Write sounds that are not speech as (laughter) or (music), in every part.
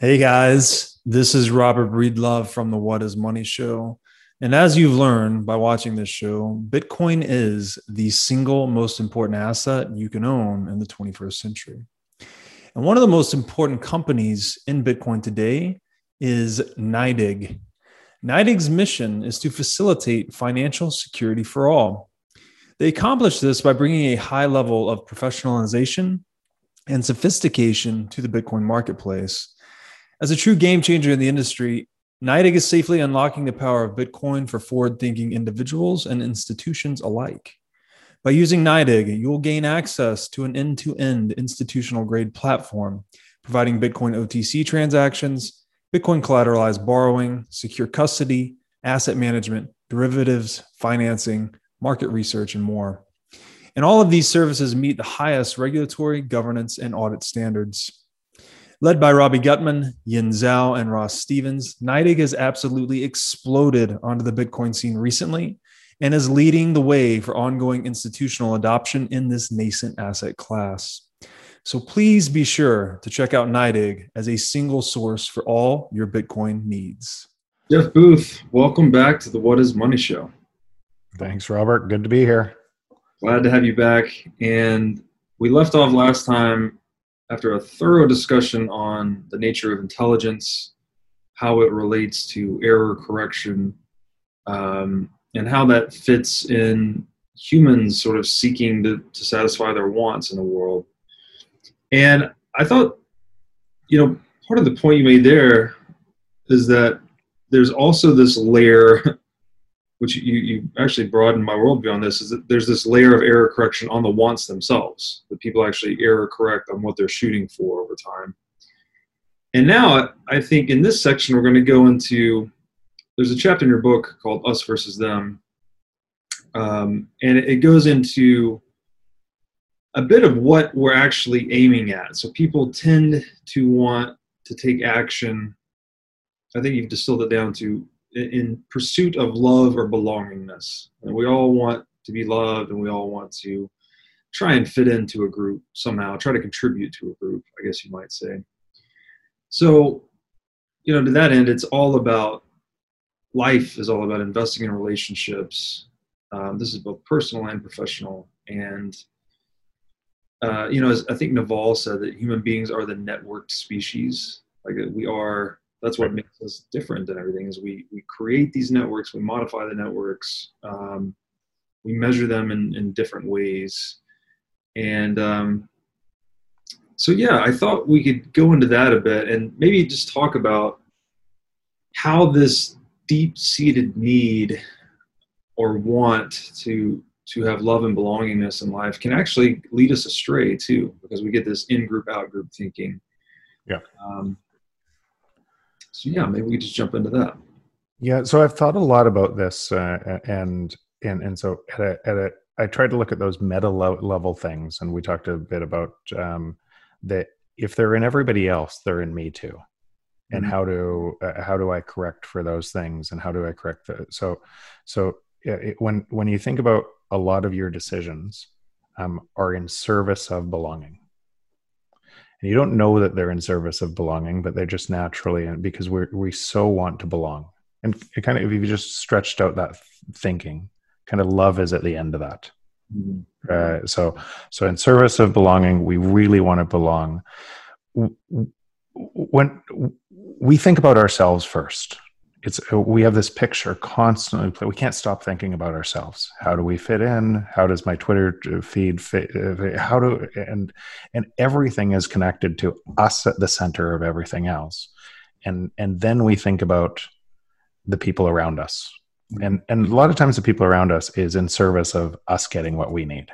Hey guys, this is Robert Breedlove from the What is Money Show. And as you've learned by watching this show, Bitcoin is the single most important asset you can own in the 21st century. And one of the most important companies in Bitcoin today is NYDIG. NYDIG's mission is to facilitate financial security for all. They accomplish this by bringing a high level of professionalization and sophistication to the Bitcoin marketplace. As a true game changer in the industry, NYDIG is safely unlocking the power of Bitcoin for forward thinking individuals and institutions alike. By using NYDIG, you will gain access to an end to end institutional grade platform, providing Bitcoin OTC transactions, Bitcoin collateralized borrowing, secure custody, asset management, derivatives, financing, market research, and more. And all of these services meet the highest regulatory, governance, and audit standards. Led by Robbie Gutmann, Yan Zhao, and Ross Stevens, NYDIG has absolutely exploded onto the Bitcoin scene recently and is leading the way for ongoing institutional adoption in this nascent asset class. So please be sure to check out NYDIG as a single source for all your Bitcoin needs. Jeff Booth, welcome back to the What is Money Show. Thanks, Robert. Good to be here. Glad to have you back. And we left off last time after a thorough discussion on the nature of intelligence, how it relates to error correction, um, and how that fits in humans sort of seeking to, to satisfy their wants in the world. And I thought, you know, part of the point you made there is that there's also this layer (laughs) which you, you actually broadened my worldview on this, is that there's this layer of error correction on the wants themselves, that people actually error correct on what they're shooting for over time. And now I think in this section, we're going to go into there's a chapter in your book called Us versus Them. Um, and it goes into a bit of what we're actually aiming at. So people tend to want to take action. I think you've distilled it down to in pursuit of love or belongingness. And we all want to be loved and we all want to try and fit into a group somehow, try to contribute to a group, I guess you might say. So, you know, to that end, it's all about life is all about investing in relationships. Um, this is both personal and professional. And, uh, you know, as I think Naval said that human beings are the networked species. Like we are that's what makes us different than everything is we we create these networks we modify the networks um, we measure them in, in different ways. And um, so yeah i thought we could go into that a bit and maybe just talk about how this deep-seated need or want to to have love and belongingness in life can actually lead us astray too because we get this in-group out-group thinking. Yeah. Um, so yeah, maybe we just jump into that. Yeah, so I've thought a lot about this, uh, and and and so at a, at a, I tried to look at those meta level things, and we talked a bit about um, that if they're in everybody else, they're in me too, and mm-hmm. how do uh, how do I correct for those things, and how do I correct the so so it, when when you think about a lot of your decisions um, are in service of belonging and you don't know that they're in service of belonging but they're just naturally and because we we so want to belong. And it kind of if you just stretched out that thinking kind of love is at the end of that. Mm-hmm. uh, so so in service of belonging we really want to belong. When we think about ourselves first it's we have this picture constantly we can't stop thinking about ourselves. How do we fit in? How does my twitter feed fit uh, how do and and everything is connected to us at the center of everything else. And and then we think about the people around us. And and a lot of times the people around us is in service of us getting what we need.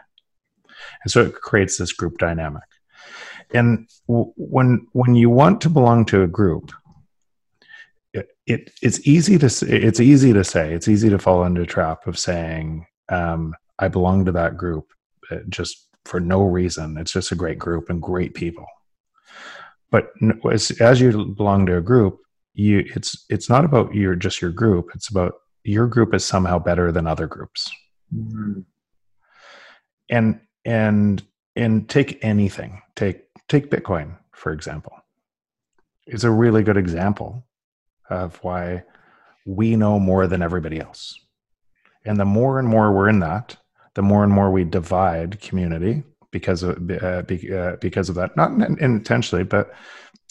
And so it creates this group dynamic. And when when you want to belong to a group it it's easy to it's easy to say it's easy to fall into a trap of saying um, I belong to that group uh, just for no reason. It's just a great group and great people. But as, as you belong to a group, you it's it's not about your just your group. It's about your group is somehow better than other groups. Mm-hmm. And and and take anything. Take take Bitcoin for example It's a really good example of why we know more than everybody else. And the more and more we're in that, the more and more we divide community because of uh, be, uh, because of that. Not intentionally, but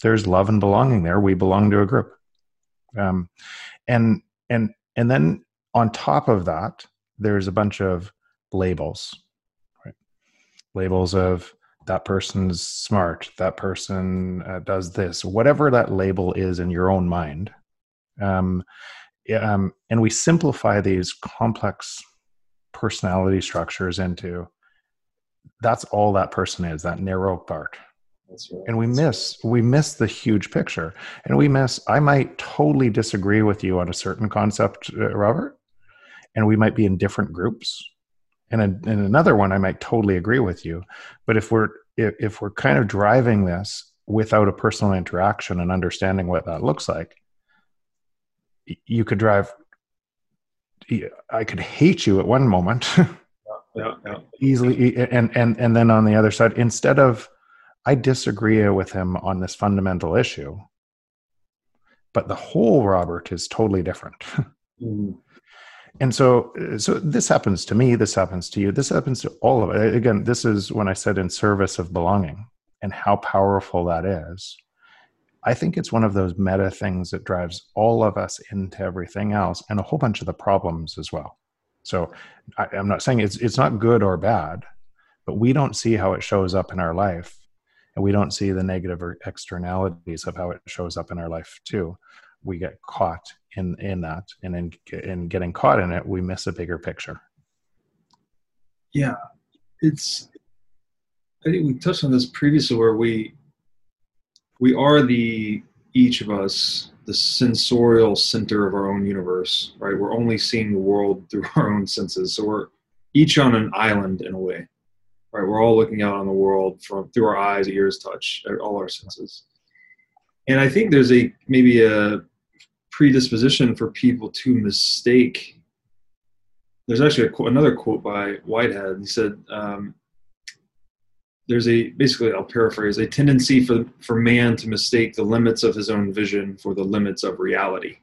there's love and belonging there. We belong to a group, um, and and and then on top of that, there's a bunch of labels, right? Labels of that person's smart, that person uh, does this, whatever that label is in your own mind. Um, um, and we simplify these complex personality structures into that's all that person is, that narrow part. Right. And we miss we miss the huge picture, and we miss. I might totally disagree with you on a certain concept, uh, Robert, and we might be in different groups and in, in another one i might totally agree with you but if we're if, if we're kind of driving this without a personal interaction and understanding what that looks like you could drive i could hate you at one moment. (laughs) Yeah, yeah. easily and and and then on the other side instead of i disagree with him on this fundamental issue but the whole robert is totally different. (laughs) Mm-hmm. And so so this happens to me this happens to you this happens to all of it again this is when i said in service of belonging and how powerful that is i think it's one of those meta things that drives all of us into everything else and a whole bunch of the problems as well. So I, i'm not saying it's it's not good or bad but we don't see how it shows up in our life and we don't see the negative externalities of how it shows up in our life too. We get caught in in that and in in getting caught in it we miss a bigger picture. Yeah it's i think we touched on this previously where we we are the each of us the sensorial center of our own universe right we're only seeing the world (laughs) through our own senses so we're each on an island in a way right we're all looking out on the world from through our eyes ears touch all our senses and i think there's a maybe a predisposition for people to mistake. There's actually a, another quote by Whitehead. He said, um, "There's a basically, I'll paraphrase, a tendency for for man to mistake the limits of his own vision for the limits of reality."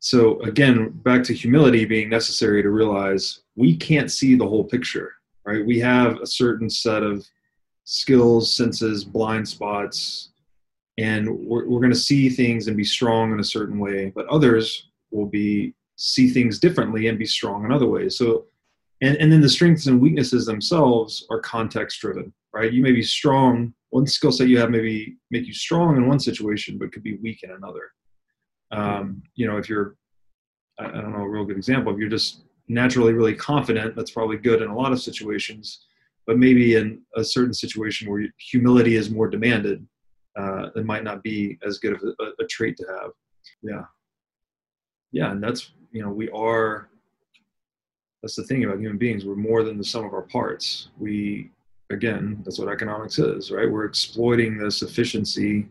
So again, back to humility being necessary to realize we can't see the whole picture, right? We have a certain set of skills, senses, blind spots, and we're, we're going to see things and be strong in a certain way but others will be see things differently and be strong in other ways so and, and then the strengths and weaknesses themselves are context driven right you may be strong one skill set you have maybe make you strong in one situation but could be weak in another um, you know if you're I, don't know a real good example if you're just naturally really confident that's probably good in a lot of situations but maybe in a certain situation where humility is more demanded uh, it might not be as good of a, a trait to have. Yeah. Yeah. And that's, you know, we are, that's the thing about human beings. We're more than the sum of our parts. We, again, that's what economics is, right? We're exploiting this efficiency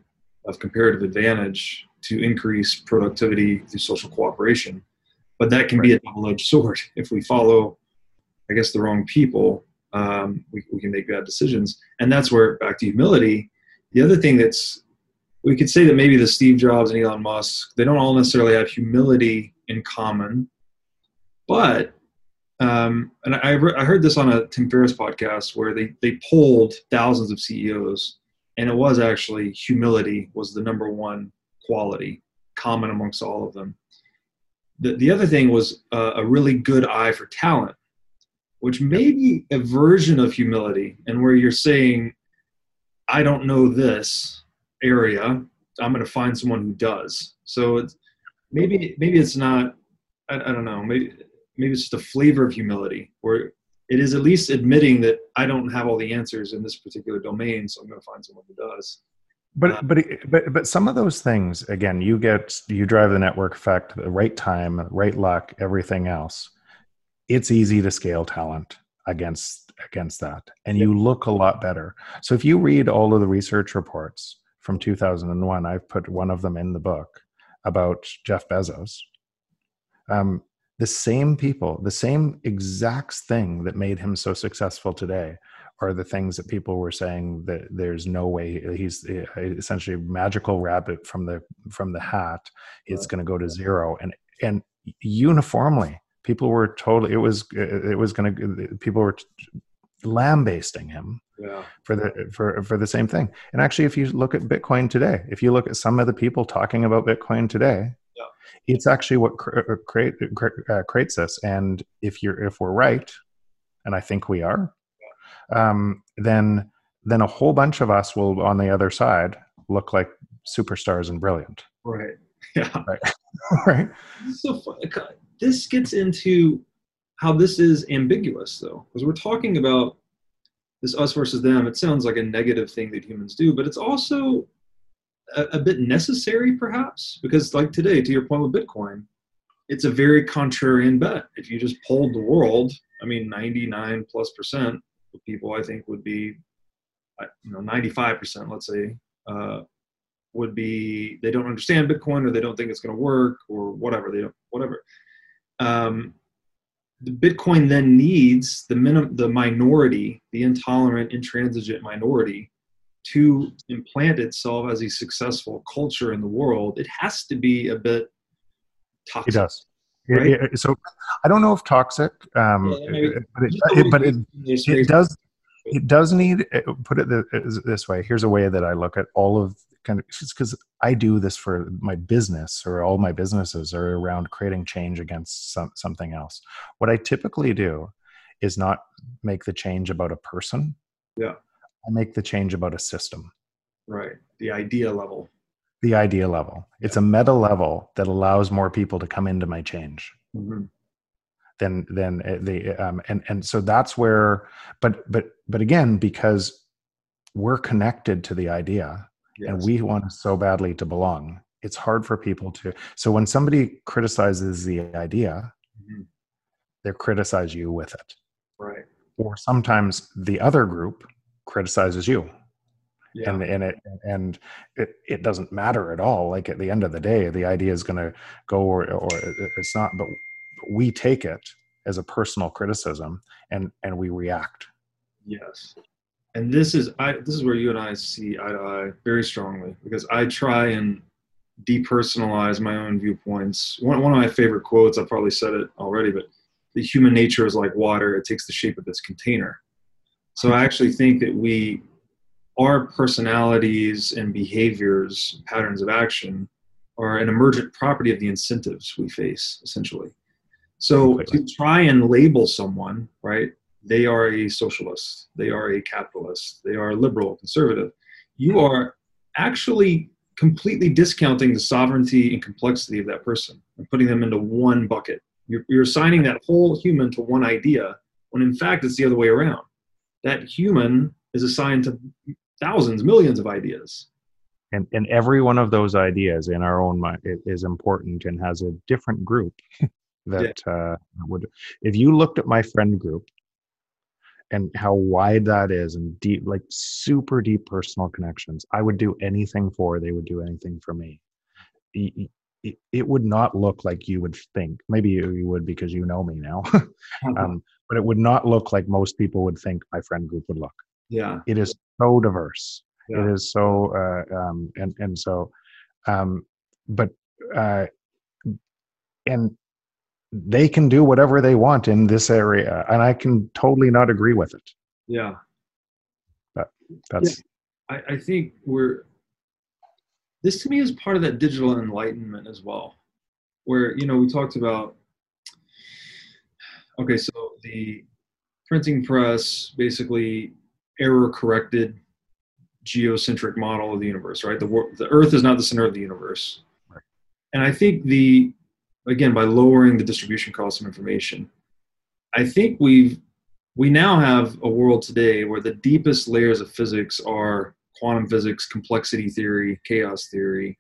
of comparative advantage to increase productivity through social cooperation. But that can right. be a double edged sword. (laughs) If we follow, I guess, the wrong people, um, we, we can make bad decisions. And that's where, back to humility, the other thing that's we could say that maybe the Steve Jobs and Elon Musk they don't all necessarily have humility in common, but um, and I, I heard this on a Tim Ferriss podcast where they they polled thousands of CEOs, and it was actually humility was the number one quality common amongst all of them. The the other thing was uh, a really good eye for talent, which may be a version of humility, and where you're saying I don't know this area. I'm going to find someone who does. So it's maybe maybe it's not. I, I don't know. Maybe maybe it's just a flavor of humility, where it is at least admitting that I don't have all the answers in this particular domain, so I'm going to find someone who does. But uh, but but but some of those things again, you get you drive the network effect, the right time, right luck, everything else. It's easy to scale talent against against that and you look a lot better so if you read all of the research reports from 2001 i've put one of them in the book about jeff bezos um, the same people the same exact thing that made him so successful today are the things that people were saying that there's no way he's uh, essentially magical rabbit from the from the hat it's going to go to zero and and uniformly people were totally it was eh, eh, it was going to people were lambasting him Yeah. for the for for the same thing. And actually, if you look at Bitcoin today, if you look at some of the people talking about Bitcoin today, Yeah. it's actually what cre- create, cre- uh, creates us. And if you're if we're right, and I think we are, um, then then a whole bunch of us will on the other side look like superstars and brilliant, Right. (laughs) Yeah. right? (laughs) Is so. This gets into how this is ambiguous, though, because we're talking about this us versus them. It sounds like a negative thing that humans do, but it's also a, a bit necessary, perhaps, because, like today, to your point with Bitcoin, it's a very contrarian bet. If you just polled the world, I mean, 99 plus percent of people, I think, would be, you know, 95 percent, let's say, uh, would be they don't understand Bitcoin or they don't think it's going to work or whatever they don't whatever. Um, the Bitcoin then needs the minim- the minority, the intolerant, intransigent minority, to implant itself as a successful culture in the world. It has to be a bit toxic. It does. Right? it- so I don't know if toxic, um, Yeah, maybe- but it, it, but it, it does it does need put it this way here's a way that i look at all of kind of because i do this for my business or all my businesses are around creating change against some, something else what i typically do is not make the change about a person Yeah. I make the change about a system right. The idea level. the idea level it's a meta level that allows more people to come into my change Mhm. then then uh, the um, and and so that's where but but but again because we're connected to the idea and we want so badly to belong it's hard for people to so when somebody criticizes the idea Mhm. they criticize you with it Right. or sometimes the other group criticizes you Yeah. and and it and it, it doesn't matter at all like at the end of the day the idea is going to go or or it's not but we take it as a personal criticism and and we react Yes. And this is I this is where you and I see eye to eye very strongly because I try and depersonalize my own viewpoints. One one of my favorite quotes, I probably said it already, but the human nature is like water, it takes the shape of its container. So I actually think that we our personalities and behaviors, patterns of action are an emergent property of the incentives we face, essentially. So Completely. to try and label someone, right? They are a socialist, they are a capitalist, they are liberal, conservative. You mm-hmm. are actually completely discounting the sovereignty and complexity of that person and putting them into one bucket. You're, you're assigning that whole human to one idea when in fact it's the other way around. That human is assigned to thousands, millions of ideas. and and every one of those ideas in our own mind is important and has a different group (laughs) that uh, would if you looked at my friend group and how wide that is and deep like super deep personal connections i would do anything for they would do anything for me. Y- it, it would not look like you would think. Maybe you, you would because you know me now. (laughs) Um, but it would not look like most people would think my friend group would look yeah. it is so diverse Yeah. it is so uh, um, and and so um, but uh, and they can do whatever they want in this area and i can totally not agree with it Yeah. that's I, I think we're this to me is part of that digital enlightenment as well where you know we talked about okay so the printing press basically error corrected geocentric model of the universe right the, the earth is not the center of the universe Right. and i think the again by lowering the distribution cost of information i think we've we now have a world today where the deepest layers of physics are quantum physics, complexity theory, chaos theory.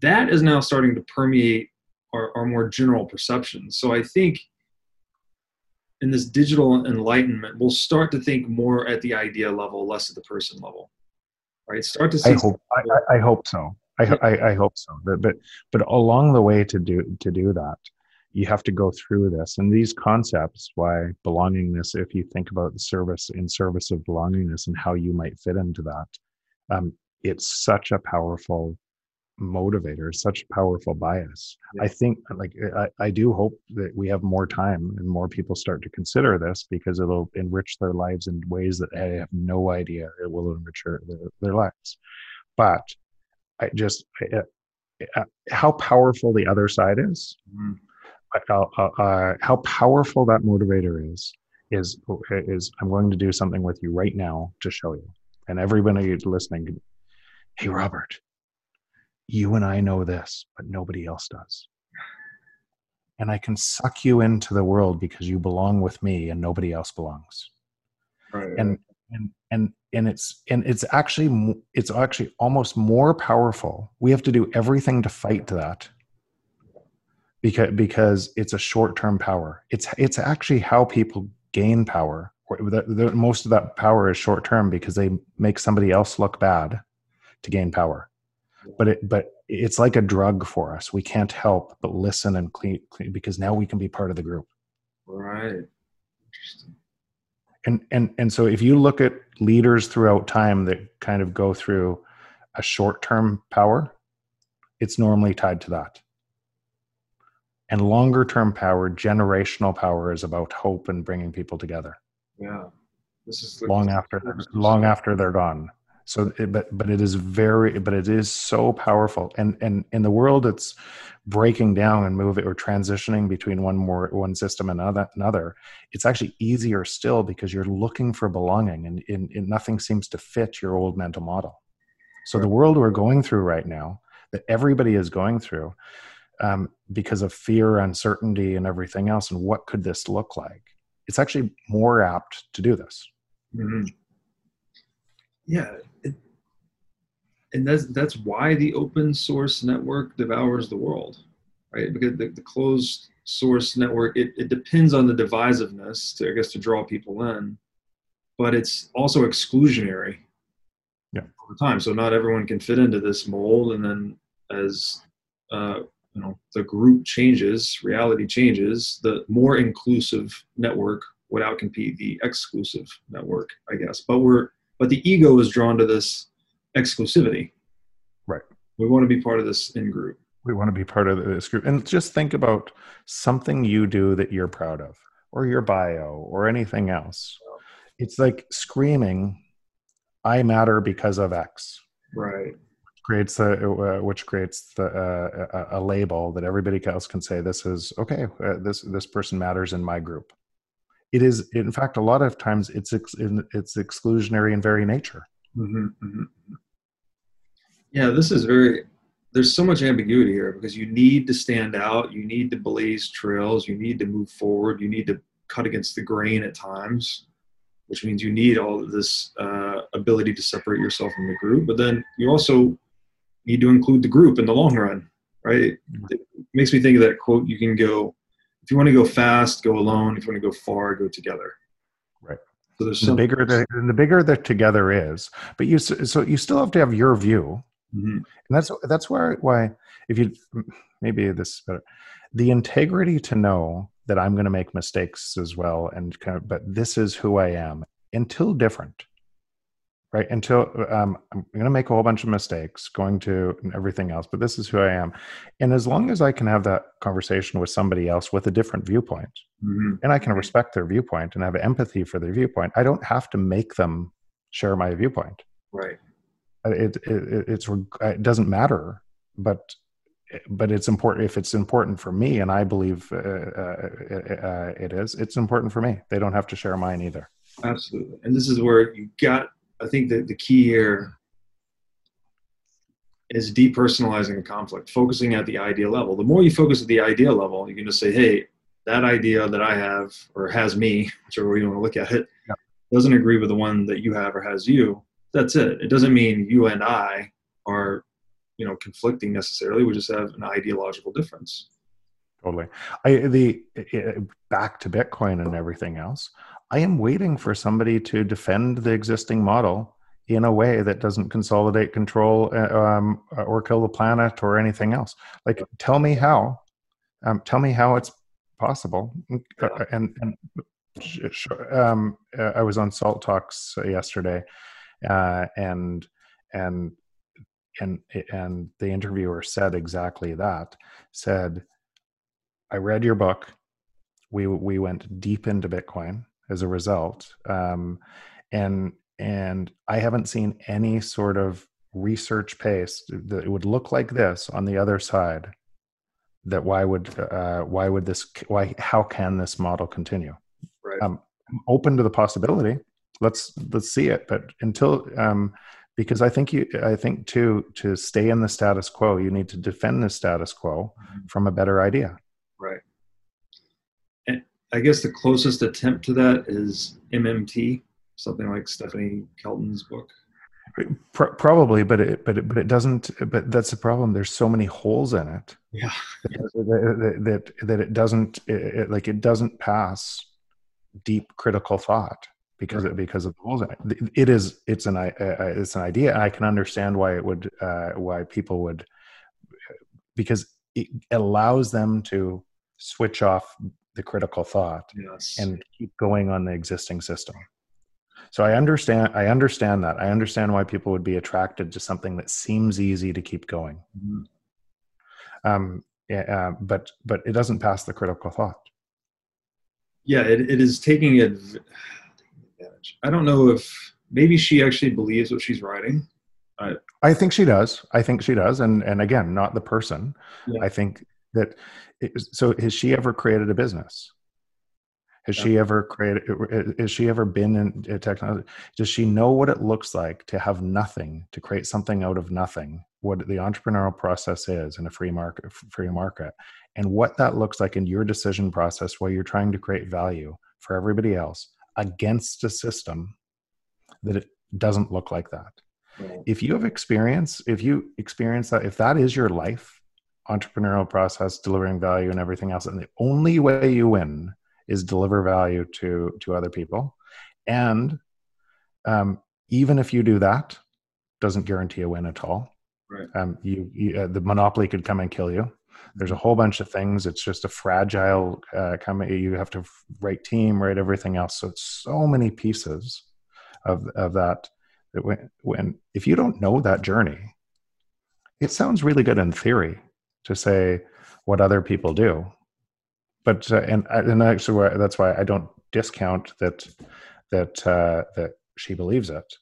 That is now starting to permeate our, our more general perceptions. So I think in this digital enlightenment, we'll start to think more at the idea level, less at the person level. Right? Start to see i hope I, I, hope so I, I, I hope so but, but but along the way to do to do that you have to go through this and these concepts why belongingness if you think about the service in service of belongingness and how you might fit into that um, it's such a powerful motivator such powerful bias yeah. i think like I, I do hope that we have more time and more people start to consider this because it'll enrich their lives in ways that i have no idea it will enrich their, their lives but i just uh, uh, how powerful the other side is mm-hmm. uh, uh, how powerful that motivator is is is i'm going to do something with you right now to show you and everybody listening hey robert you and I know this, but nobody else does. And I can suck you into the world because you belong with me and nobody else belongs. Right. And and and and it's and it's actually it's actually almost more powerful. We have to do everything to fight that because because it's a short-term power. It's it's actually how people gain power. Most of that power is short term because they make somebody else look bad to gain power but it but it's like a drug for us. We can't help but listen and clean, clean because now we can be part of the group. Right. Interesting. And and and so if you look at leaders throughout time that kind of go through a short-term power it's normally tied to that. And longer term power generational power is about hope and bringing people together. Yeah. This is long after long after they're gone so it, but but it is very but it is so powerful. And and in the world it's breaking down and moving or transitioning between one more one system and another another it's actually easier still because you're looking for belonging and, and, and nothing seems to fit your old mental model. So right. the world we're going through right now that everybody is going through um, because of fear uncertainty and everything else and what could this look like? It's actually more apt to do this. Mm-hmm. yeah and that's that's why the open source network devours the world right? Because the, the closed source network it, it depends on the divisiveness to i guess to draw people in but it's also exclusionary yeah. all the time. So not everyone can fit into this mold and then as uh, you know the group changes reality changes the more inclusive network would outcompete the exclusive network i guess. But we're but the ego is drawn to this exclusivity. Right. We want to be part of this in group. We want to be part of this group. And just think about something you do that you're proud of, or your bio, or anything else. It's like screaming, I matter because of X. Right. Creates the uh, which creates the uh, a, a, label that everybody else can say this is okay. Uh, this this person matters in my group. It is in fact a lot of times it's ex, it's exclusionary in very nature. Mm-hmm, mm-hmm. Yeah, this is very. There's so much ambiguity here because you need to stand out, you need to blaze trails, you need to move forward, you need to cut against the grain at times, which means you need all of this uh, ability to separate yourself from the group. But then you also need to include the group in the long run, right? Mm-hmm. It makes me think of that quote: "You can go if you want to go fast, go alone. If you want to go far, go together." So there's the bigger the, the bigger the together is, but you so you still have to have your view, mm-hmm. and that's that's why why if you maybe this better, the integrity to know that I'm going to make mistakes as well, and kind of, but this is who I am until different right? Until um, i'm going to make a whole bunch of mistakes going to and everything else but this is who i am. And as long as i can have that conversation with somebody else with a different viewpoint mm-hmm. and i can respect their viewpoint and have empathy for their viewpoint i don't have to make them share my viewpoint. Right. Uh, it, it it's it doesn't matter but but it's important if it's important for me and i believe uh, uh, uh, it is it's important for me. They don't have to share mine either. Absolutely. And this is where you got I think that the key here is depersonalizing the conflict, focusing at the idea level. The more you focus at the idea level, you can just say, hey, that idea that I have or has me, whichever way you want to look at it, yeah. doesn't agree with the one that you have or has you. That's it. It doesn't mean you and I are, you know, conflicting necessarily. We just have an ideological difference. Totally. I the it, back to Bitcoin and everything else. I am waiting for somebody to defend the existing model in a way that doesn't consolidate control uh, um, or kill the planet or anything else. Like, tell me how. Um, tell me how it's possible. Yeah. Uh, and and um, uh, I was on Salt Talks yesterday, uh, and and and and the interviewer said exactly that. Said, I read your book. We we went deep into Bitcoin as a result, um, and and I haven't seen any sort of research pace that would look like this on the other side that why would uh, why would this why how can this model continue Right. um, I'm open to the possibility let's let's see it but until um, because i think you i think to to stay in the status quo you need to defend the status quo Mhm. from a better idea I guess the closest attempt to that is MMT, something like Stephanie Kelton's book. Pro- probably but it but it, but it doesn't but that's the problem there's so many holes in it Yeah. that that, that, that it doesn't it, it- like it doesn't pass deep critical thought because Right. it because of the holes in it. It is it's an uh, it's an idea, I can understand why it would uh, why people would because it allows them to switch off the critical thought Yes. and keep going on the existing system. So I understand I understand that. I understand why people would be attracted to something that seems easy to keep going. Mhm. Um, yeah, uh, but but it doesn't pass the critical thought. yeah, it, it is taking adv- advantage. I don't know if maybe she actually believes what she's writing. I think she does. I think she does. And and again, not the person. Yeah. I think that. It, so has she ever created a business? Has she ever created? Has she ever been in technology? Does she know what it looks like to have nothing to create something out of nothing? What the entrepreneurial process is in a free market, free market, and what that looks like in your decision process while you're trying to create value for everybody else against a system that it doesn't look like that if you have experience if you experience that if that is your life entrepreneurial process delivering value and everything else. And the only way you win is deliver value to to other people. And um, even if you do that doesn't guarantee a win at all. Right. um, you, you uh, the monopoly could come and kill you. There's a whole bunch of things. It's just a fragile uh, company you have to write team write everything else. So it's so many pieces of of that that when, when if you don't know that journey it sounds really good in theory to say what other people do but uh, and and actually that's why i don't discount that that uh, that she believes it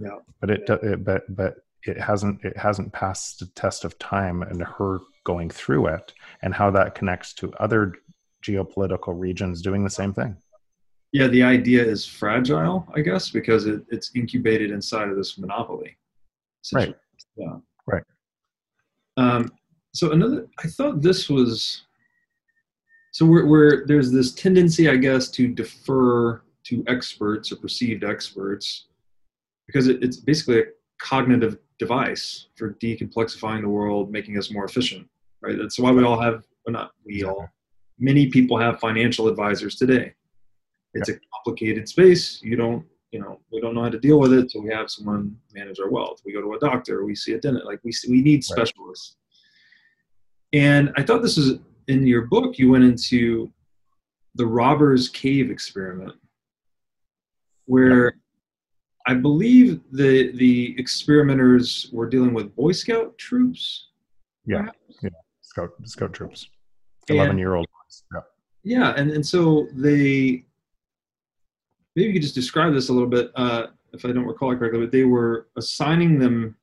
Yeah. but it, do- it but but it hasn't it hasn't passed the test of time and her going through it and how that connects to other geopolitical regions doing the same thing yeah, the idea is fragile, I guess, because it, it's incubated inside of this monopoly. Right. Yeah. Right. Um, so another, I thought this was. So we're, we're there's this tendency, I guess, to defer to experts or perceived experts, because it, it's basically a cognitive device for decomplexifying the world, making us more efficient. Right. That's why we all have, well, not we all, many people have financial advisors today. It's a complicated space. You don't, you know, we don't know how to deal with it, so we have someone manage our wealth. We go to a doctor, we see a dentist. Like we see, we need specialists. And I thought this was in your book. You went into the robbers cave experiment, where I believe the the experimenters were dealing with Boy Scout troops. Yeah. perhaps? scout scout troops 11 year old yeah. Yeah, and, and so they maybe you could just describe this a little bit, uh, if I don't recall it correctly, but they were assigning them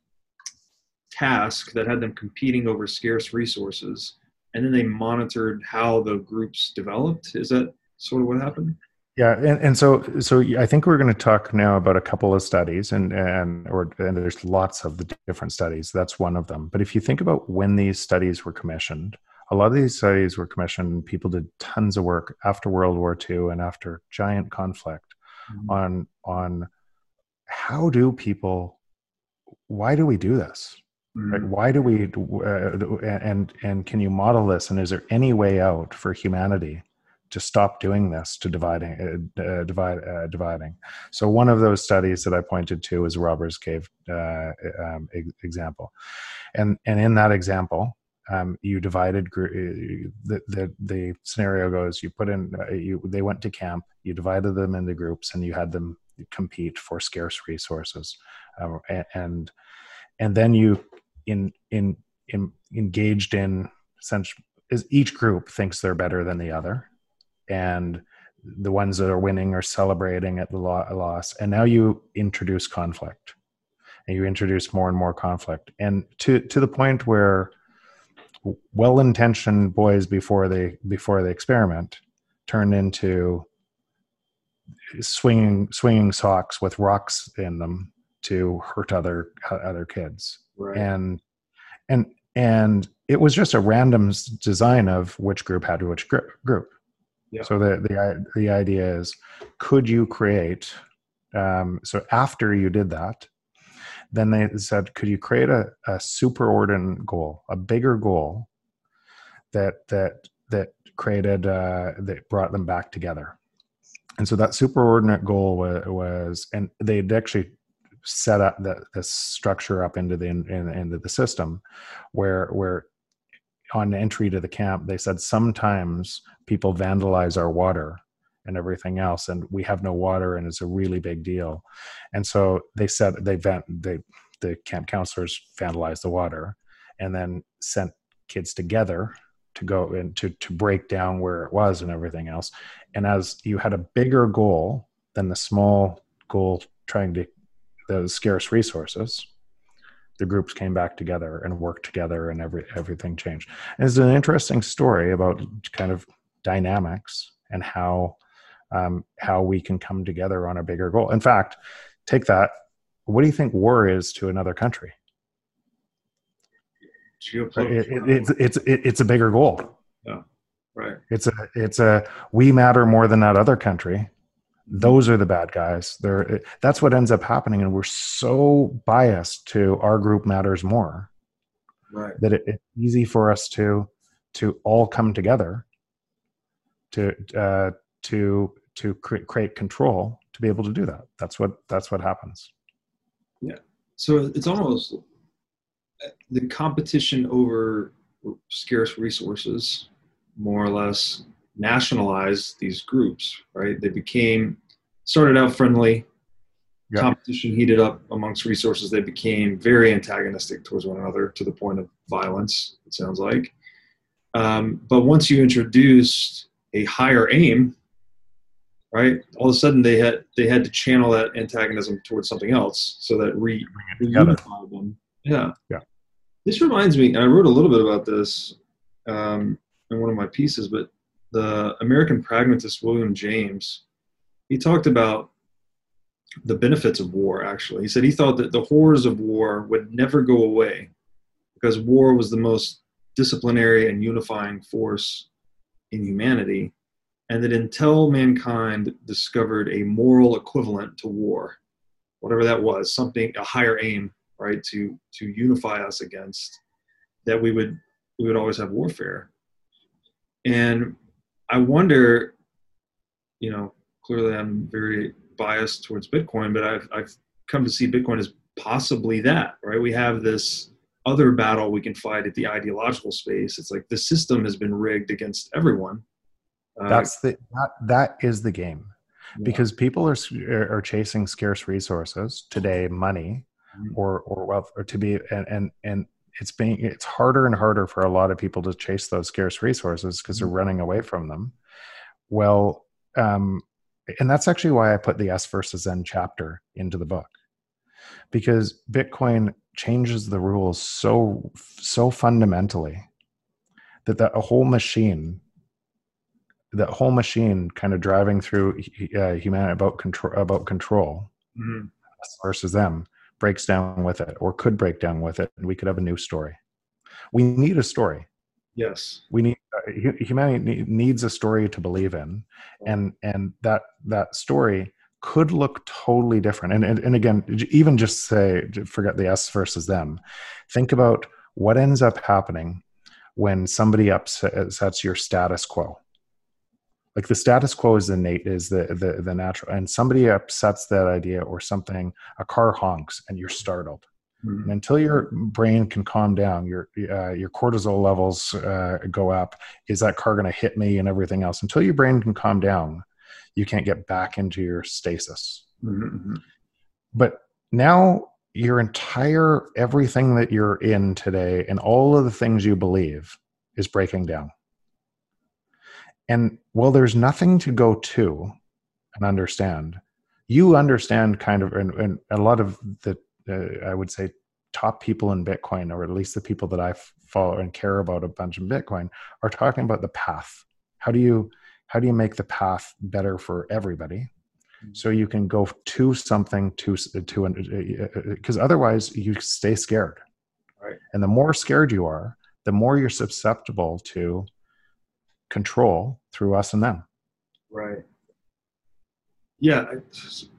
tasks that had them competing over scarce resources, and then they monitored how the groups developed. Is that sort of what happened? Yeah, and, and so so I think we're going to talk now about a couple of studies, and and or and there's lots of the different studies. That's one of them. But if you think about when these studies were commissioned, a lot of these studies were commissioned. People did tons of work after World War II and after giant conflict mm-hmm. on on how do people, why do we do this? Right? Mhm. Why do we uh, and and can you model this? And is there any way out for humanity to stop doing this to dividing uh, uh, divide uh, dividing? So one of those studies that I pointed to is Robbers Cave uh, um, e- example, and and in that example, um, you divided the, the the scenario goes you put in uh, you they went to camp you divided them into groups and you had them compete for scarce resources uh, and and then you in in, in engaged in sense is each group thinks they're better than the other. And the ones that are winning are celebrating at the loss. And now you introduce conflict. And you introduce more and more conflict. And to to the point where well-intentioned boys before they before they experiment turn into swinging swinging socks with rocks in them to hurt other other kids right. and and and it was just a random design of which group had which group yeah. so the the the idea is could you create um, so after you did that then they said could you create a, a superordinate goal a bigger goal that that that created uh, that brought them back together and so that superordinate goal was, was and they'd actually set up the, the structure up into the in, into the system where where on entry to the camp they said sometimes people vandalize our water and everything else and we have no water and it's a really big deal. And so they said they vent they the camp counselors vandalized the water and then sent kids together to go and to to break down where it was and everything else. And as you had a bigger goal than the small goal trying to those scarce resources the groups came back together and worked together and every everything changed and it's an interesting story about kind of dynamics and how um, how we can come together on a bigger goal in fact take that what do you think war is to another country it, it, it's it's it's a bigger goal. Yeah, right. It's a it's a we matter more than that other country. Those are the bad guys. They're that's what ends up happening, and we're so biased to our group matters more. Right. That it, it's easy for us to to all come together to uh, to to cre- create control to be able to do that. That's what that's what happens. Yeah. So it's almost the competition over scarce resources more or less nationalized these groups, right? They became started out friendly. Yep. Competition heated up amongst resources. They became very antagonistic towards one another to the point of violence. It sounds like. Um, but once you introduced a higher aim, right? All of a sudden they had they had to channel that antagonism towards something else, so that re, reunified them. Yeah. Yeah. This reminds me, and I wrote a little bit about this um, in one of my pieces, but the American pragmatist William James, he talked about the benefits of war, actually. He said he thought that the horrors of war would never go away because war was the most disciplinary and unifying force in humanity, and that until mankind discovered a moral equivalent to war, whatever that was, something, a higher aim right to to unify us against that we would we would always have warfare and i wonder you know clearly i'm very biased towards bitcoin but i've i've come to see bitcoin as possibly that right we have this other battle we can fight at the ideological space it's like the system has been rigged against everyone uh, that's the that, that is the game yeah. because people are are chasing scarce resources today money Mm-hmm. or or wealth or to be and and and it's being it's harder and harder for a lot of people to chase those scarce resources because they're mm-hmm. running away from them well um and that's actually why i put the s versus n chapter into the book because bitcoin changes the rules so so fundamentally that the whole machine that whole machine kind of driving through uh, humanity about control about control mm-hmm. versus them breaks down with it or could break down with it and we could have a new story. We need a story. Yes. We need uh, humanity needs a story to believe in and and that that story could look totally different. And and, and again even just say forget the us versus them. Think about what ends up happening when somebody upsets your status quo like the status quo is innate is the, the the natural and somebody upsets that idea or something a car honks and you're startled Mm-hmm. And until your brain can calm down, your uh, your cortisol levels uh, go up. Is that car going to hit me and everything else? Until your brain can calm down, you can't get back into your stasis. Mm-hmm. But now your entire everything that you're in today and all of the things you believe is breaking down. And well, there's nothing to go to and understand. You understand kind of, and, and a lot of the, uh, I would say, top people in Bitcoin, or at least the people that I follow and care about a bunch in Bitcoin, are talking about the path. How do you how do you make the path better for everybody? So you can go to something to to because uh, uh, otherwise you stay scared. Right. And the more scared you are, the more you're susceptible to control through us and them. Right. Yeah, it's,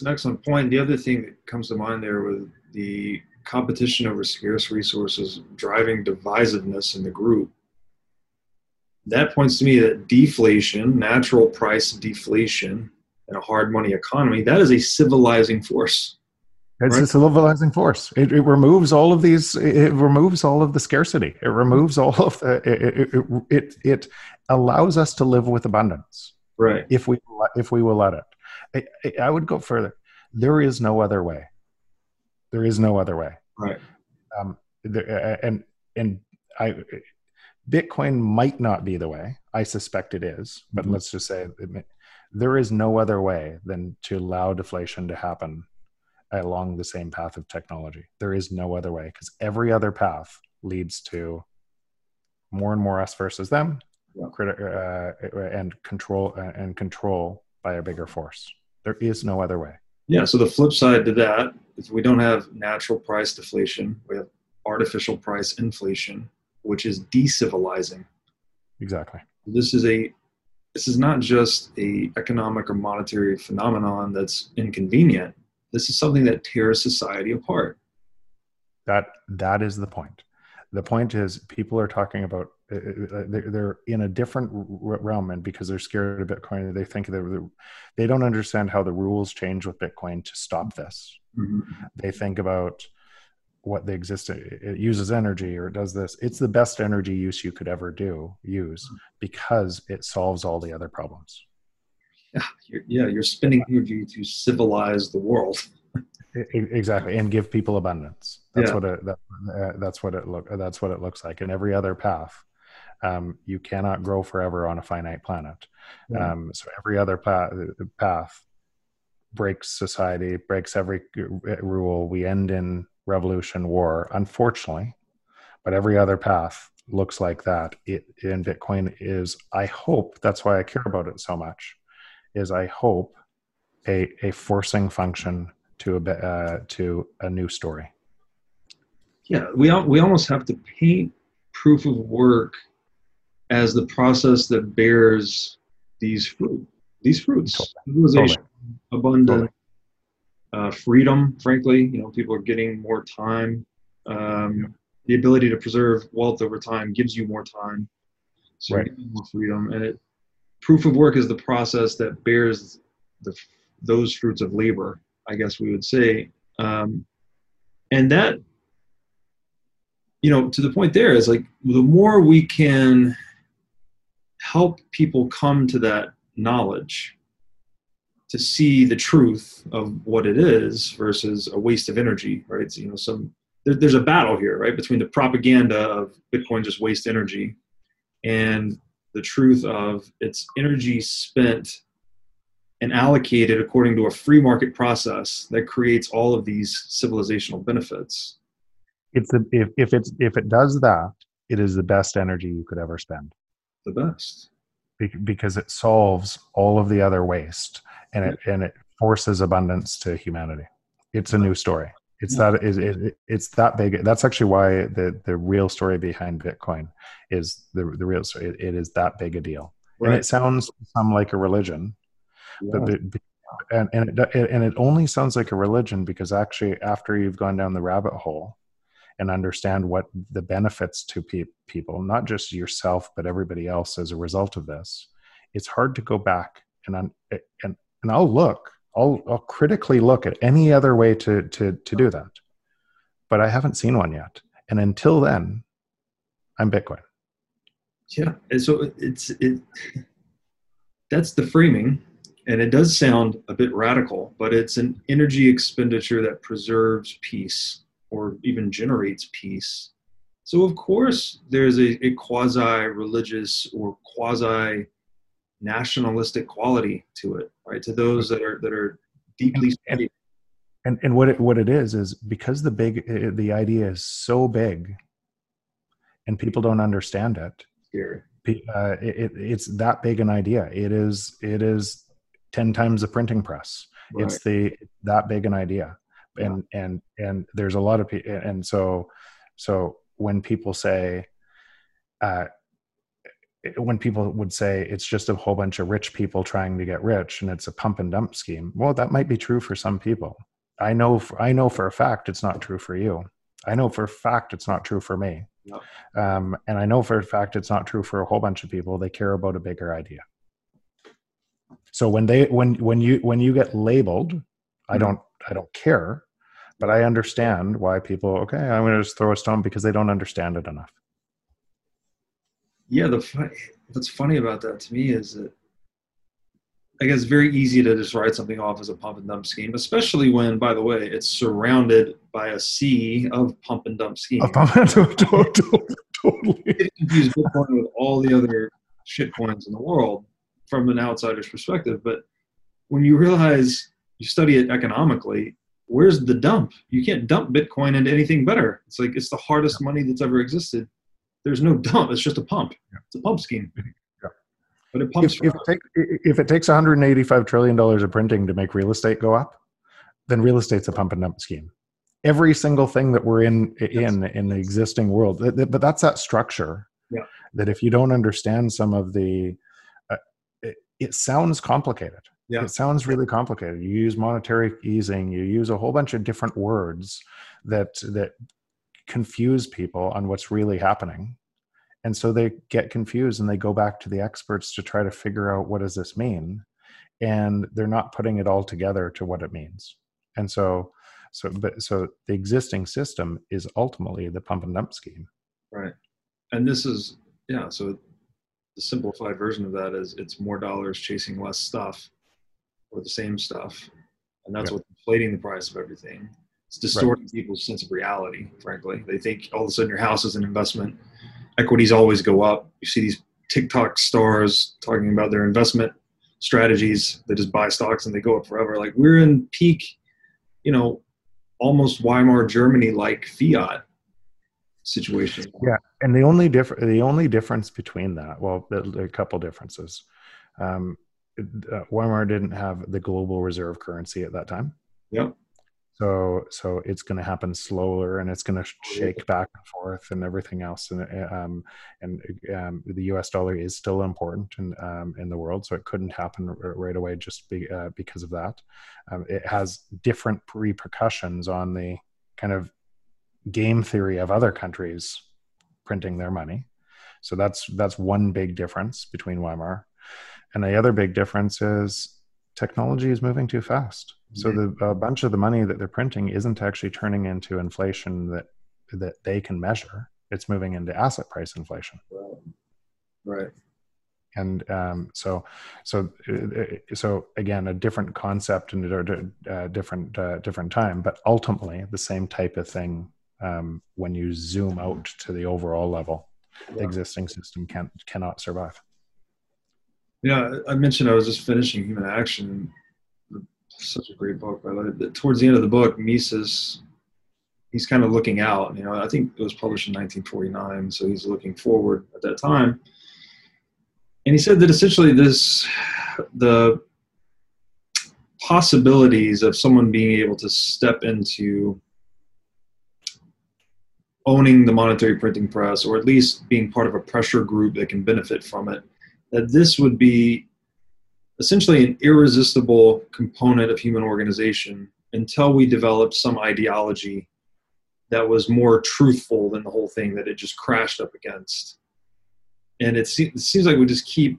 an excellent point. The other thing that comes to mind there with the competition over scarce resources driving divisiveness in the group. That points to me that deflation, natural price deflation in a hard money economy, that is a civilizing force. It's right? a civilizing force. It, it, removes all of these. It removes all of the scarcity. It removes all of the. It, it, it, it allows us to live with abundance. Right. If we if we will let it. I, I would go further. There is no other way. There is no other way. Right. Um, there, and and I, Bitcoin might not be the way. I suspect it is, but mm-hmm. let's just say there is no other way than to allow deflation to happen along the same path of technology. There is no other way because every other path leads to more and more us versus them, yeah. uh, and control uh, and control by a bigger force. There is no other way. Yeah. So the flip side to that is we don't have natural price deflation. We have artificial price inflation, which is decivilizing. Exactly. This is a this is not just a economic or monetary phenomenon that's inconvenient this is something that tears society apart. That that is the point. The point is people are talking about uh, uh, uh, they're in a different realm, and because they're scared of Bitcoin, they think they they don't understand how the rules change with Bitcoin to stop this. Mm-hmm. They think about what the existing it uses energy or it does this it's the best energy use you could ever do use because it solves all the other problems yeah, you're, yeah, you're spending energy to civilize the world. exactly, and give people abundance. That's yeah. what it. That, uh, that's what it look. That's what it looks like. And every other path, um, you cannot grow forever on a finite planet. Yeah. Um, so every other path, path breaks society, breaks every rule. We end in revolution, war. Unfortunately, but every other path looks like that. It in Bitcoin is. I hope that's why I care about it so much is I hope a a forcing function to a uh, to a new story. Yeah, we we almost have to paint proof of work as the process that bears these fruit these fruits totally. civilization totally. abundant totally. Uh, freedom frankly you know people are getting more time um, the ability to preserve wealth over time gives you more time so right. more freedom and it proof of work is the process that bears the, those fruits of labor, I guess we would say. Um, and that, you know, to the point there is like the more we can help people come to that knowledge to see the truth of what it is versus a waste of energy, right? So, you know, some there, there's a battle here, right, between the propaganda of Bitcoin just waste energy and the truth of its energy spent and allocated according to a free market process that creates all of these civilizational benefits. It's a, if if it's if it does that, it is the best energy you could ever spend. The best because it solves all of the other waste and it and it forces abundance to humanity. It's a new story. It's yeah. that is it, it's that big. That's actually why the the real story behind Bitcoin is the the real story. it, it is that big a deal, right. and it sounds some like a religion, yeah. but, but and and it, and it only sounds like a religion because actually after you've gone down the rabbit hole and understand what the benefits to pe- people not just yourself but everybody else as a result of this it's hard to go back and and and I'll look I'll, I'll critically look at any other way to, to, to do that. but I haven't seen one yet. And until then, I'm Bitcoin. Yeah, and so it's it. That's the framing, and it does sound a bit radical, but it's an energy expenditure that preserves peace or even generates peace. So of course, there's a, a quasi-religious or quasi nationalistic quality to it, right? To those that are that are deeply and, and, and what it what it is is because the big uh, the idea is so big, and people don't understand it. Here, uh, it, it's that big an idea. It is it is ten times the printing press. Right. It's the that big an idea, and yeah. and and there's a lot of people, and so so when people say. Uh, when people would say it's just a whole bunch of rich people trying to get rich and it's a pump and dump scheme well that might be true for some people. I know for, i know for a fact it's not true for you. I know for a fact it's not true for me. No. um, and i know for a fact it's not true for a whole bunch of people. They care about a bigger idea. So when they when when you when you get labeled mm-hmm. i don't i don't care but i understand why people okay i'm going to just throw a stone because they don't understand it enough yeah, the what's funny about that to me is that I guess it's very easy to just write something off as a pump and dump scheme, especially when, by the way, it's surrounded by a sea of pump and dump schemes. (laughs) totally. confuse Bitcoin with all the other shit coins in the world from an outsider's perspective. But when you realize you study it economically, where's the dump? You can't dump Bitcoin into anything better. It's like it's the hardest money that's ever existed there's no dump. It's just a pump. It's a pump scheme. (laughs) Yeah. But it pumps. If, if, it take, if it takes 185 trillion dollars of printing to make real estate go up, then real estate's a pump and dump scheme. Every single thing that we're in in in the existing world, but that's that structure. Yeah. That if you don't understand some of the, uh, it, it sounds complicated. Yeah. It sounds really complicated. You use monetary easing. You use a whole bunch of different words that that confuse people on what's really happening. And so they get confused and they go back to the experts to try to figure out what does this mean? And they're not putting it all together to what it means. And so so but so the existing system is ultimately the pump and dump scheme. Right. And this is yeah so the simplified version of that is it's more dollars chasing less stuff or the same stuff. And that's what's inflating the price of everything it's distorting right. people's sense of reality, frankly. They think all of a sudden your house is an investment. Equities always go up. You see these TikTok stars talking about their investment strategies. They just buy stocks and they go up forever. Like we're in peak, you know, almost Weimar Germany like fiat situation. Yeah, and the only difference the only difference between that, well, a couple differences. Um, uh, Weimar didn't have the global reserve currency at that time. Yep. So so it's going to happen slower, and it's going to shake back and forth, and everything else. And um, and um, the U.S. dollar is still important in um, in the world, so it couldn't happen right away just be, uh, because of that. Um, it has different repercussions on the kind of game theory of other countries printing their money. So that's that's one big difference between Weimar, and the other big difference is technology is moving too fast. So mm-hmm. the a bunch of the money that they're printing isn't actually turning into inflation that that they can measure. It's moving into asset price inflation. Right. Right. And um, so, so, uh, so again, a different concept and a uh, different, uh, different time, but ultimately the same type of thing. Um, when you zoom out to the overall level, yeah. the existing system can cannot survive. Yeah, I mentioned I was just finishing Human Action. Such a great book. Way, towards the end of the book, Mises, he's kind of looking out. You know, I think it was published in 1949, so he's looking forward at that time. And he said that essentially this, the possibilities of someone being able to step into owning the monetary printing press, or at least being part of a pressure group that can benefit from it, that this would be essentially an irresistible component of human organization until we developed some ideology that was more truthful than the whole thing that it just crashed up against. And it, se- it seems like we just keep,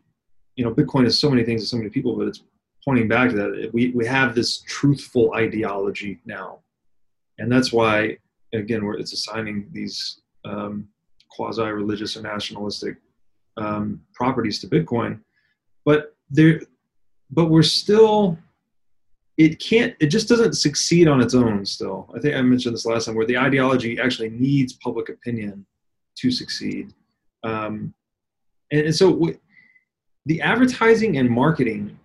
you know, Bitcoin is so many things to so many people, but it's pointing back to that. We, we have this truthful ideology now. And that's why again, where it's assigning these um, quasi-religious or nationalistic um, properties to Bitcoin, but there, but we're still. It can't. It just doesn't succeed on its own. Still, I think I mentioned this last time, where the ideology actually needs public opinion to succeed, um, and, and so w- the advertising and marketing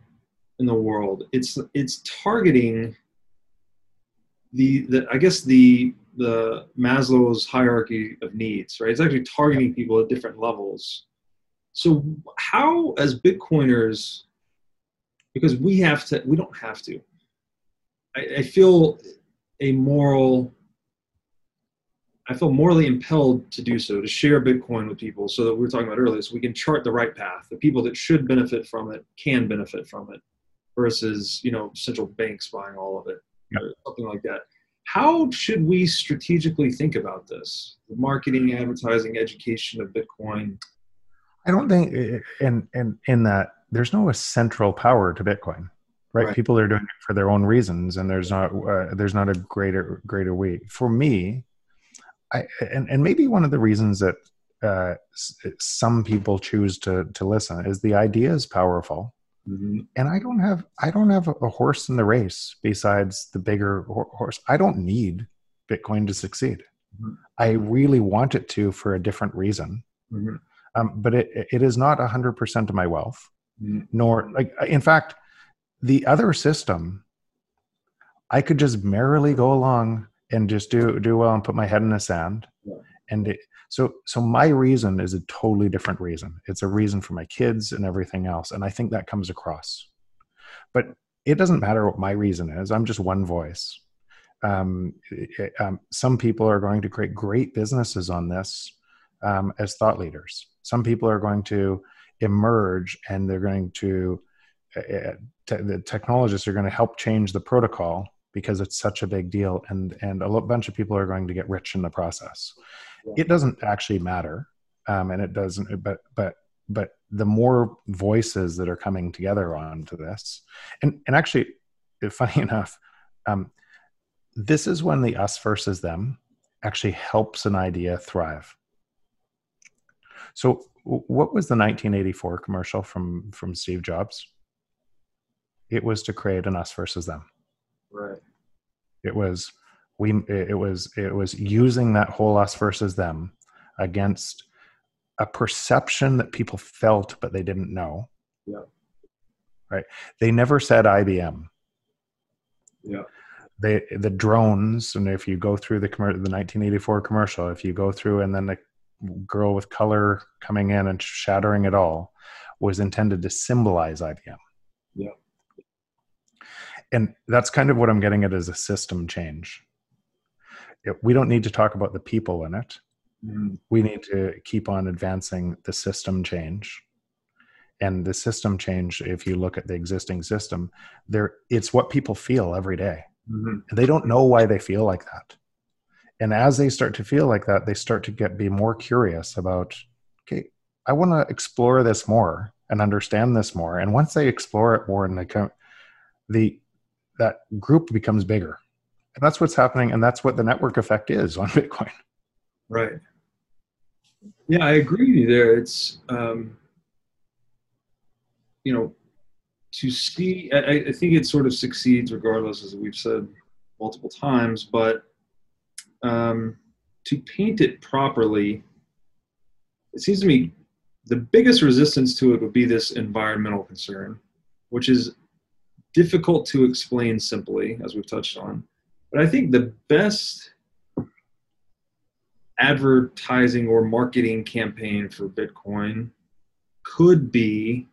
in the world, it's it's targeting the, the I guess the the Maslow's hierarchy of needs, right? It's actually targeting people at different levels. So how as Bitcoiners, because we have to, we don't have to. I, I feel a moral I feel morally impelled to do so, to share Bitcoin with people so that we were talking about earlier, so we can chart the right path. The people that should benefit from it can benefit from it versus, you know, central banks buying all of it yep. or something like that. How should we strategically think about this? The marketing, advertising, education of Bitcoin. I don't think in in in that there's no central power to Bitcoin. Right? right? People are doing it for their own reasons, and there's not uh, there's not a greater greater weight. For me, I, and, and maybe one of the reasons that uh, some people choose to to listen is the idea is powerful, mm-hmm. and I don't have I don't have a horse in the race besides the bigger horse. I don't need Bitcoin to succeed. Mm-hmm. I really want it to for a different reason, mm-hmm. um, but it it is not hundred percent of my wealth. Nor like in fact, the other system. I could just merrily go along and just do do well and put my head in the sand. Yeah. and it, so so my reason is a totally different reason. It's a reason for my kids and everything else and i think that comes across. But it doesn't matter what my reason is. I'm just one voice. Um, it, um, some people are going to create great businesses on this um, as thought leaders. Some people are going to emerge and they're going to uh, te- the technologists are going to help change the protocol because it's such a big deal and and a bunch of people are going to get rich in the process yeah. it doesn't actually matter um, and it doesn't but but but the more voices that are coming together onto this and and actually funny (laughs) enough um, this is when the us versus them actually helps an idea thrive so what was the 1984 commercial from from steve jobs it was to create an us versus them Right. It was we it was it was using that whole us versus them against a perception that people felt but they didn't know. Yeah. Right. They never said IBM. Yeah. They the drones and if you go through the the 1984 commercial, if you go through and then the girl with color coming in and shattering it all was intended to symbolize IBM. Yeah and that's kind of what i'm getting at as a system change we don't need to talk about the people in it mm-hmm. we need to keep on advancing the system change and the system change if you look at the existing system there it's what people feel every day. Mm-hmm. and they don't know why they feel like that and as they start to feel like that they start to get be more curious about okay i want to explore this more and understand this more and once they explore it more and they come the that group becomes bigger. And that's what's happening. And that's what the network effect is on (laughs) Bitcoin. Right. Yeah, I agree with you there. It's, um, you know, to see, I, I think it sort of succeeds regardless, as we've said multiple times, but um, to paint it properly, it seems to me the biggest resistance to it would be this environmental concern, which is difficult to explain simply, as we've touched on. But I think the best advertising or marketing campaign for Bitcoin could be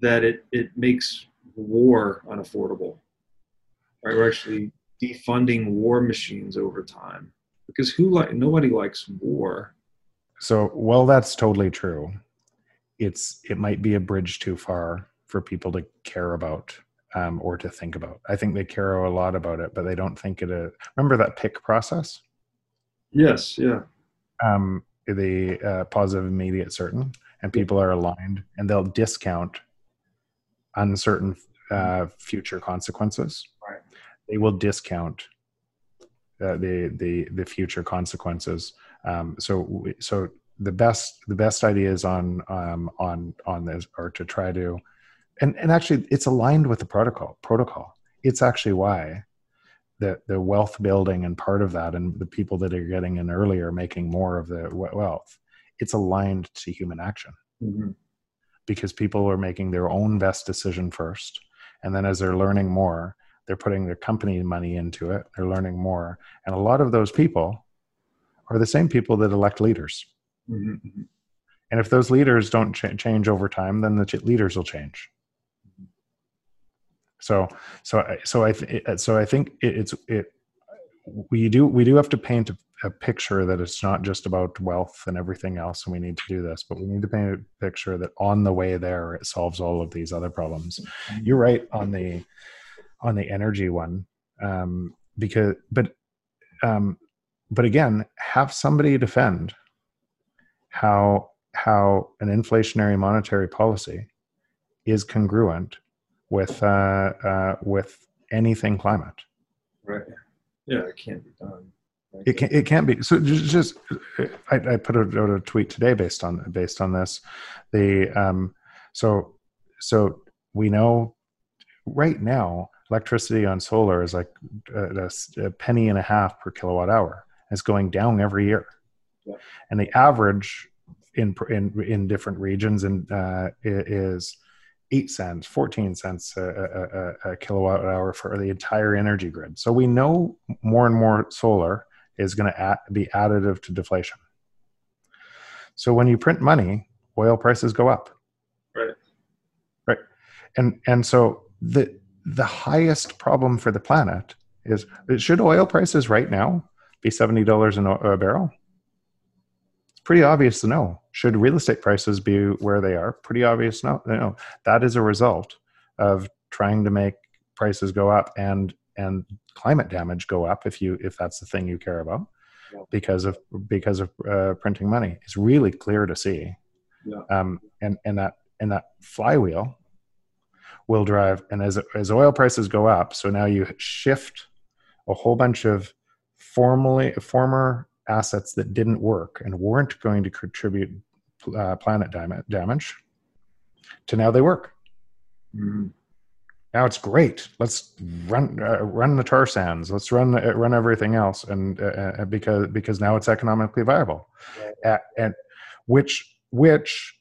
that it, it makes war unaffordable. Right? We're actually defunding war machines over time because who like nobody likes war. So, well, that's totally true. It's it might be a bridge too far for people to care about um, or to think about. I think they care a lot about it, but they don't think it. A, remember that PIC process? Yes. Yeah. Um, the uh, positive, immediate, certain, and people are aligned, and they'll discount uncertain uh, future consequences. They will discount uh, the the the future consequences. Um, so so the best the best ideas on um, on on this are to try to and and actually it's aligned with the protocol protocol it's actually why the the wealth building and part of that and the people that are getting in earlier making more of the wealth it's aligned to human action mm-hmm. because people are making their own best decision first and then as they're learning more they're putting their company money into it they're learning more and a lot of those people are the same people that elect leaders mm-hmm. mm-hmm. and if those leaders don't ch- change over time then the ch- leaders will change so so so I th- so I think it, it's it we do we do have to paint a, a, picture that it's not just about wealth and everything else, and we need to do this, but we need to paint a picture that on the way there it solves all of these other problems. Mm-hmm. You're right on the on the energy one, um, because but um, but again, have somebody defend how how an inflationary monetary policy is congruent with uh, uh, with anything climate. Right. Yeah, it can't be done. Right. It can it can't be. So just, just I, I, put out a tweet today based on based on this. The um, so so we know right now electricity on solar is like a, a penny and a half per kilowatt hour. It's going down every year, yeah. and the average in in in different regions and uh, is eight cents, 14 cents a, a, a, kilowatt hour for the entire energy grid. So we know more and more solar is going to be additive to deflation. So when you print money, oil prices go up. Right. Right. And and so the the highest problem for the planet is should oil prices right now be $70 a barrel? It's pretty obvious to know. Should real estate prices be where they are? Pretty obvious no. No, that is a result of trying to make prices go up and and climate damage go up if you if that's the thing you care about yeah. because of because of uh, printing money. It's really clear to see, yeah. um, and and that and that flywheel will drive. And as as oil prices go up, so now you shift a whole bunch of formerly, former assets that didn't work and weren't going to contribute uh, planet damage to now they work. Mm-hmm. Now it's great. Let's run uh, run the tar sands. Let's run uh, run everything else, and uh, uh, because because now it's economically viable, right. and which which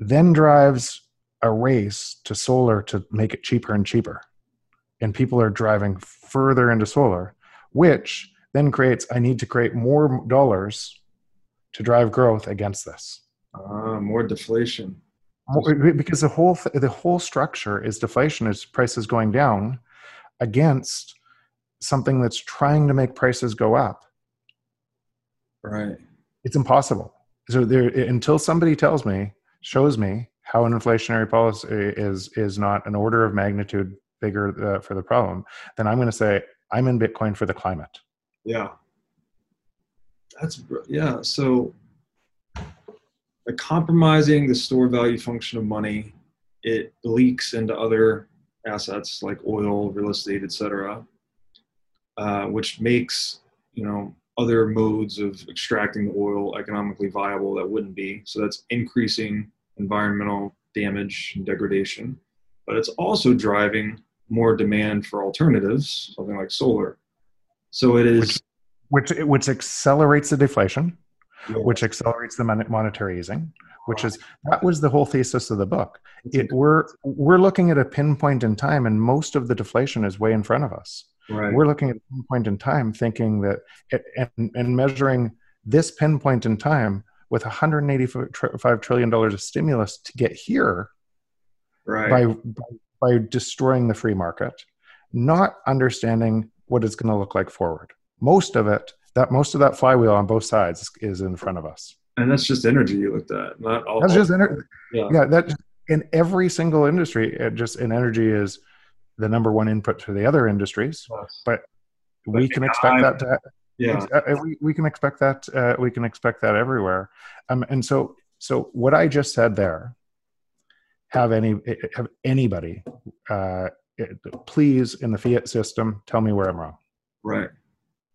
then drives a race to solar to make it cheaper and cheaper, and people are driving further into solar, which then creates I need to create more dollars to drive growth against this. Uh, more deflation. Because the whole th- the whole structure is deflation is prices going down against something that's trying to make prices go up. Right. It's impossible. So there until somebody tells me, shows me how an inflationary policy is is not an order of magnitude bigger uh, for the problem, then I'm going to say I'm in Bitcoin for the climate. Yeah. That's yeah. So by compromising the store value function of money, it leaks into other assets like oil, real estate, etc., uh, which makes you know other modes of extracting the oil economically viable that wouldn't be. So that's increasing environmental damage and degradation, but it's also driving more demand for alternatives, something like solar. So it is which which, which accelerates the deflation, yeah. which accelerates the monetary easing, which is that was the whole thesis of the book. It, we're we're looking at a pinpoint in time, and most of the deflation is way in front of us. Right. We're looking at a pinpoint in time, thinking that and, and measuring this pinpoint in time with 185 trillion dollars of stimulus to get here right. by, by by destroying the free market, not understanding what it's going to look like forward most of it that most of that flywheel on both sides is in front of us and that's just energy you looked at not all that's just energy yeah. yeah that in every single industry it just in energy is the number one input to the other industries yes. but, but we can expect that to yeah. Uh, we, we can expect that uh, we can expect that everywhere. Um, and so so what i just said there have any have anybody uh, please in the fiat system tell me where i'm wrong. Right.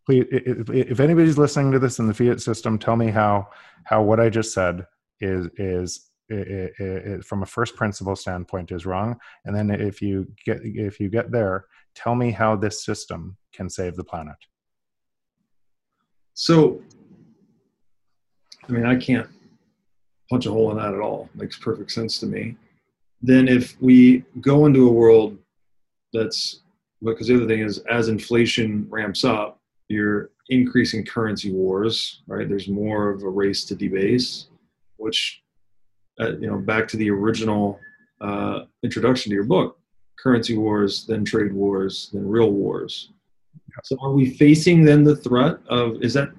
Please, if, if anybody's listening to this in the fiat system, tell me how how what I just said is is it, it, it, from a first principle standpoint is wrong. And then if you get if you get there tell me how this system can save the planet so i mean i can't punch a hole in that at all. Makes perfect sense to me. Then if we go into a world that's because the other thing is as inflation ramps up you're increasing currency wars right? There's more of a race to debase which uh, you know, back to the original uh, introduction to your book, currency wars, then trade wars, then real wars. So are we facing then the threat of, is that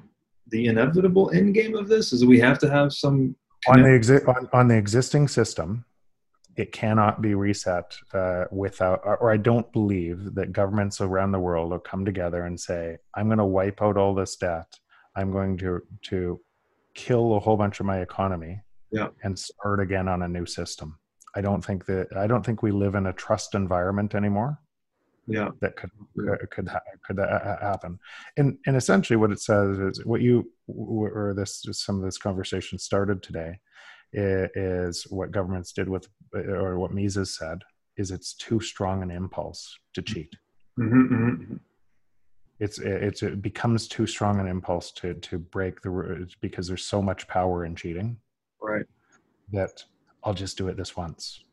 the inevitable end game of this? Is that we have to have some on the exi- on, on the existing system, it cannot be reset uh, without, or, or, I don't believe that governments around the world will come together and say, "I'm going to wipe out all this debt. I'm going to to kill a whole bunch of my economy yeah. and start again on a new system. I don't think that I don't think we live in a trust environment anymore. Yeah, that could could could, could happen. And and essentially, what it says is what you or this some of this conversation started today is what governments did with or what Mises said is it's too strong an impulse to cheat. Mm-hmm, mm-hmm. It's it's it becomes too strong an impulse to to break the because there's so much power in cheating right that i'll just do it this once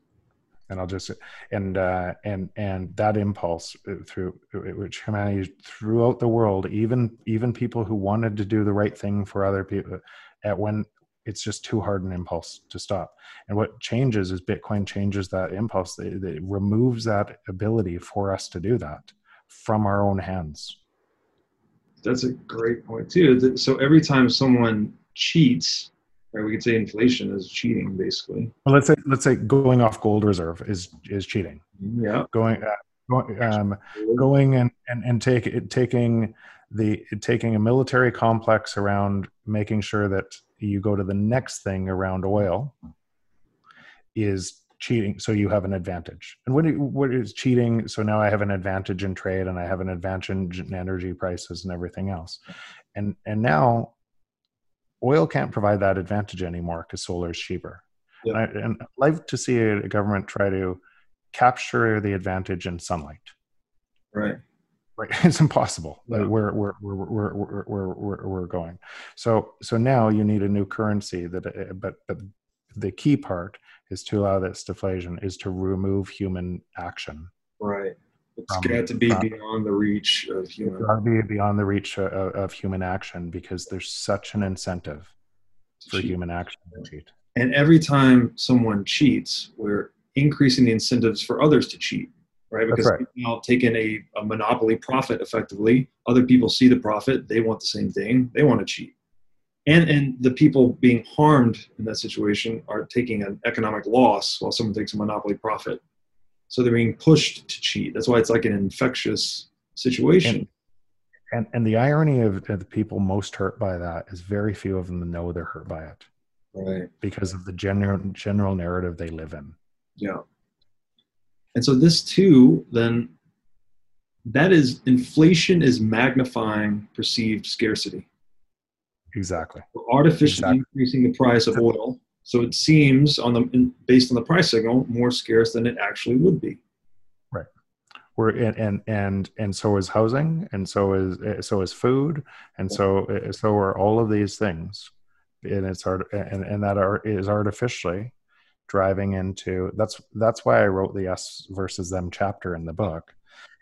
and i'll just and uh and and that impulse uh, through uh, which humanity throughout the world even even people who wanted to do the right thing for other people at when it's just too hard an impulse to stop. And what changes is bitcoin changes that impulse. It, it removes that ability for us to do that from our own hands. That's a great point too. So every time someone cheats Right, we could say inflation is cheating, basically. Well, let's say let's say going off gold reserve is is cheating. Yeah. Going, uh, going, um, going and and and take taking the taking a military complex around making sure that you go to the next thing around oil is cheating so you have an advantage and what, what is cheating so now i have an advantage in trade and i have an advantage in energy prices and everything else and and now oil can't provide that advantage anymore because solar is cheaper. And, I, and I'd like to see a, government try to capture the advantage in sunlight. Right. Right. (laughs) It's impossible. Yeah. Like we're, we're, we're, we're, we're, we're, we're, going. So, so now you need a new currency that, uh, but, but the key part is to allow this deflation is to remove human action. Right. It's from, got to be from, beyond the reach of human. It's got to be beyond the reach uh, of, of, human action because there's such an incentive for cheat. human action to cheat. And every time someone cheats, we're increasing the incentives for others to cheat, right? Because right. now taking a, a monopoly profit effectively, other people see the profit, they want the same thing, they want to cheat. And, and the people being harmed in that situation are taking an economic loss while someone takes a monopoly profit so they're being pushed to cheat. That's why it's like an infectious situation. And and, and the irony of, of the people most hurt by that is very few of them know they're hurt by it. Right. Because of the general general narrative they live in. Yeah. And so this too then that is inflation is magnifying perceived scarcity. Exactly. We're artificially exactly. increasing the price of oil so it seems on the based on the price signal more scarce than it actually would be. Right. We're and and and, and so is housing, and so is eh, so is food, and so eh, so are all of these things, and it's art and and that are is artificially driving into that's that's why I wrote the us versus them chapter in the book.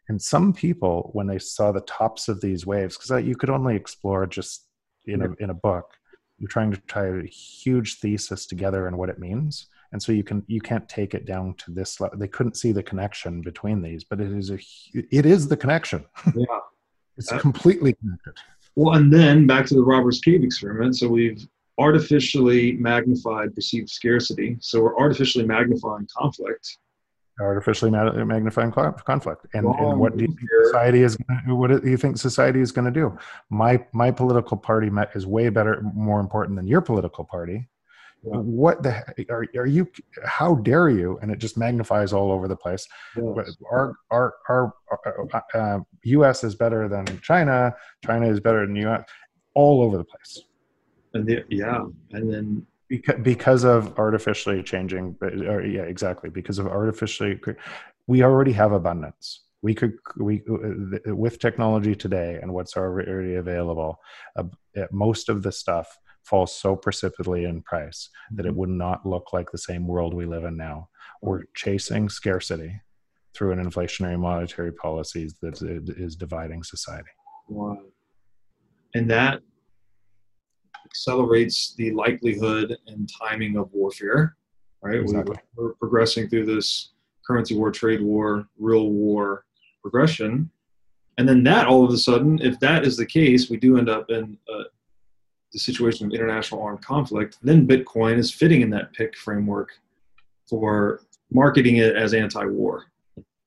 And some people, when they saw the tops of these waves, because you could only explore just in a in a book you're trying to tie a huge thesis together and what it means. And so you can you can't take it down to this level. they couldn't see the connection between these but it is a it is the connection. (laughs) Yeah. It's uh, completely connected. well and then back to the robbers cave experiment. So we've artificially magnified perceived scarcity. So we're artificially magnifying conflict artificially magnifying conflict. And, and what do you think society is gonna, what do you think society is going to do? My my political party is way better more important than your political party. What the are, are you how dare you? And it just magnifies all over the place. Yes. our our our, our uh, us is better than china. China is better than us all over the place. And the, yeah, and then because, because of artificially changing or yeah exactly because of artificially we already have abundance. We could we uh, with technology today and what's already available uh, most of the stuff falls so precipitously in price that it would not look like the same world we live in now. We're chasing scarcity through an inflationary monetary policies that is dividing society. Wow. And that accelerates the likelihood and timing of warfare, right? We- Exactly. We're progressing through this currency war, trade war, real war progression. And then that all of a sudden, if that is the case, we do end up in uh, the situation of international armed conflict, then Bitcoin is fitting in that PIC framework for marketing it as anti war,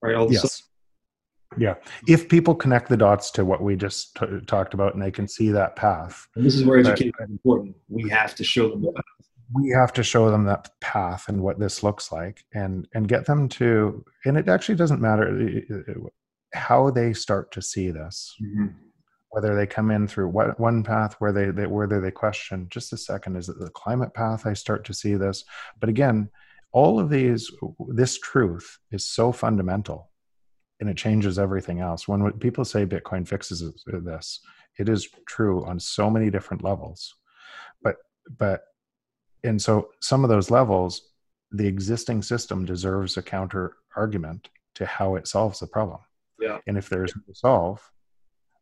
right? All of a sudden, yes yeah. If people connect the dots to what we just t- talked about and they can see that path and this is where But- education is important. We have to show them the path. we have to show them that path and what this looks like and and get them to and it actually doesn't matter how they start to see this. Mm-hmm. Whether they come in through what one path where they, they whether they question just a second is it the climate path i start to see this? But again all of these this truth is so fundamental and it changes everything else. When people say bitcoin fixes uh, this it is true on so many different levels. But but and so some of those levels the existing system deserves a counter argument to how it solves the problem. Yeah. and if there's no solve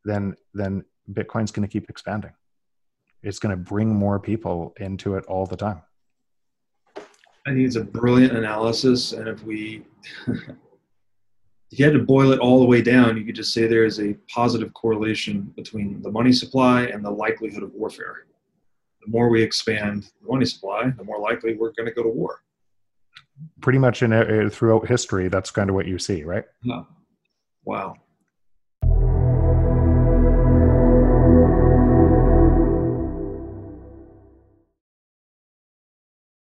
then then bitcoin's going to keep expanding. It's going to bring more people into it all the time. I think it's a brilliant analysis, and if we, (laughs) if you had to boil it all the way down, you could just say there is a positive correlation between the money supply and the likelihood of warfare. The more we expand the money supply, the more likely we're going to go to war. pretty much in uh, throughout history that's kind of what you see right Yeah. Wow.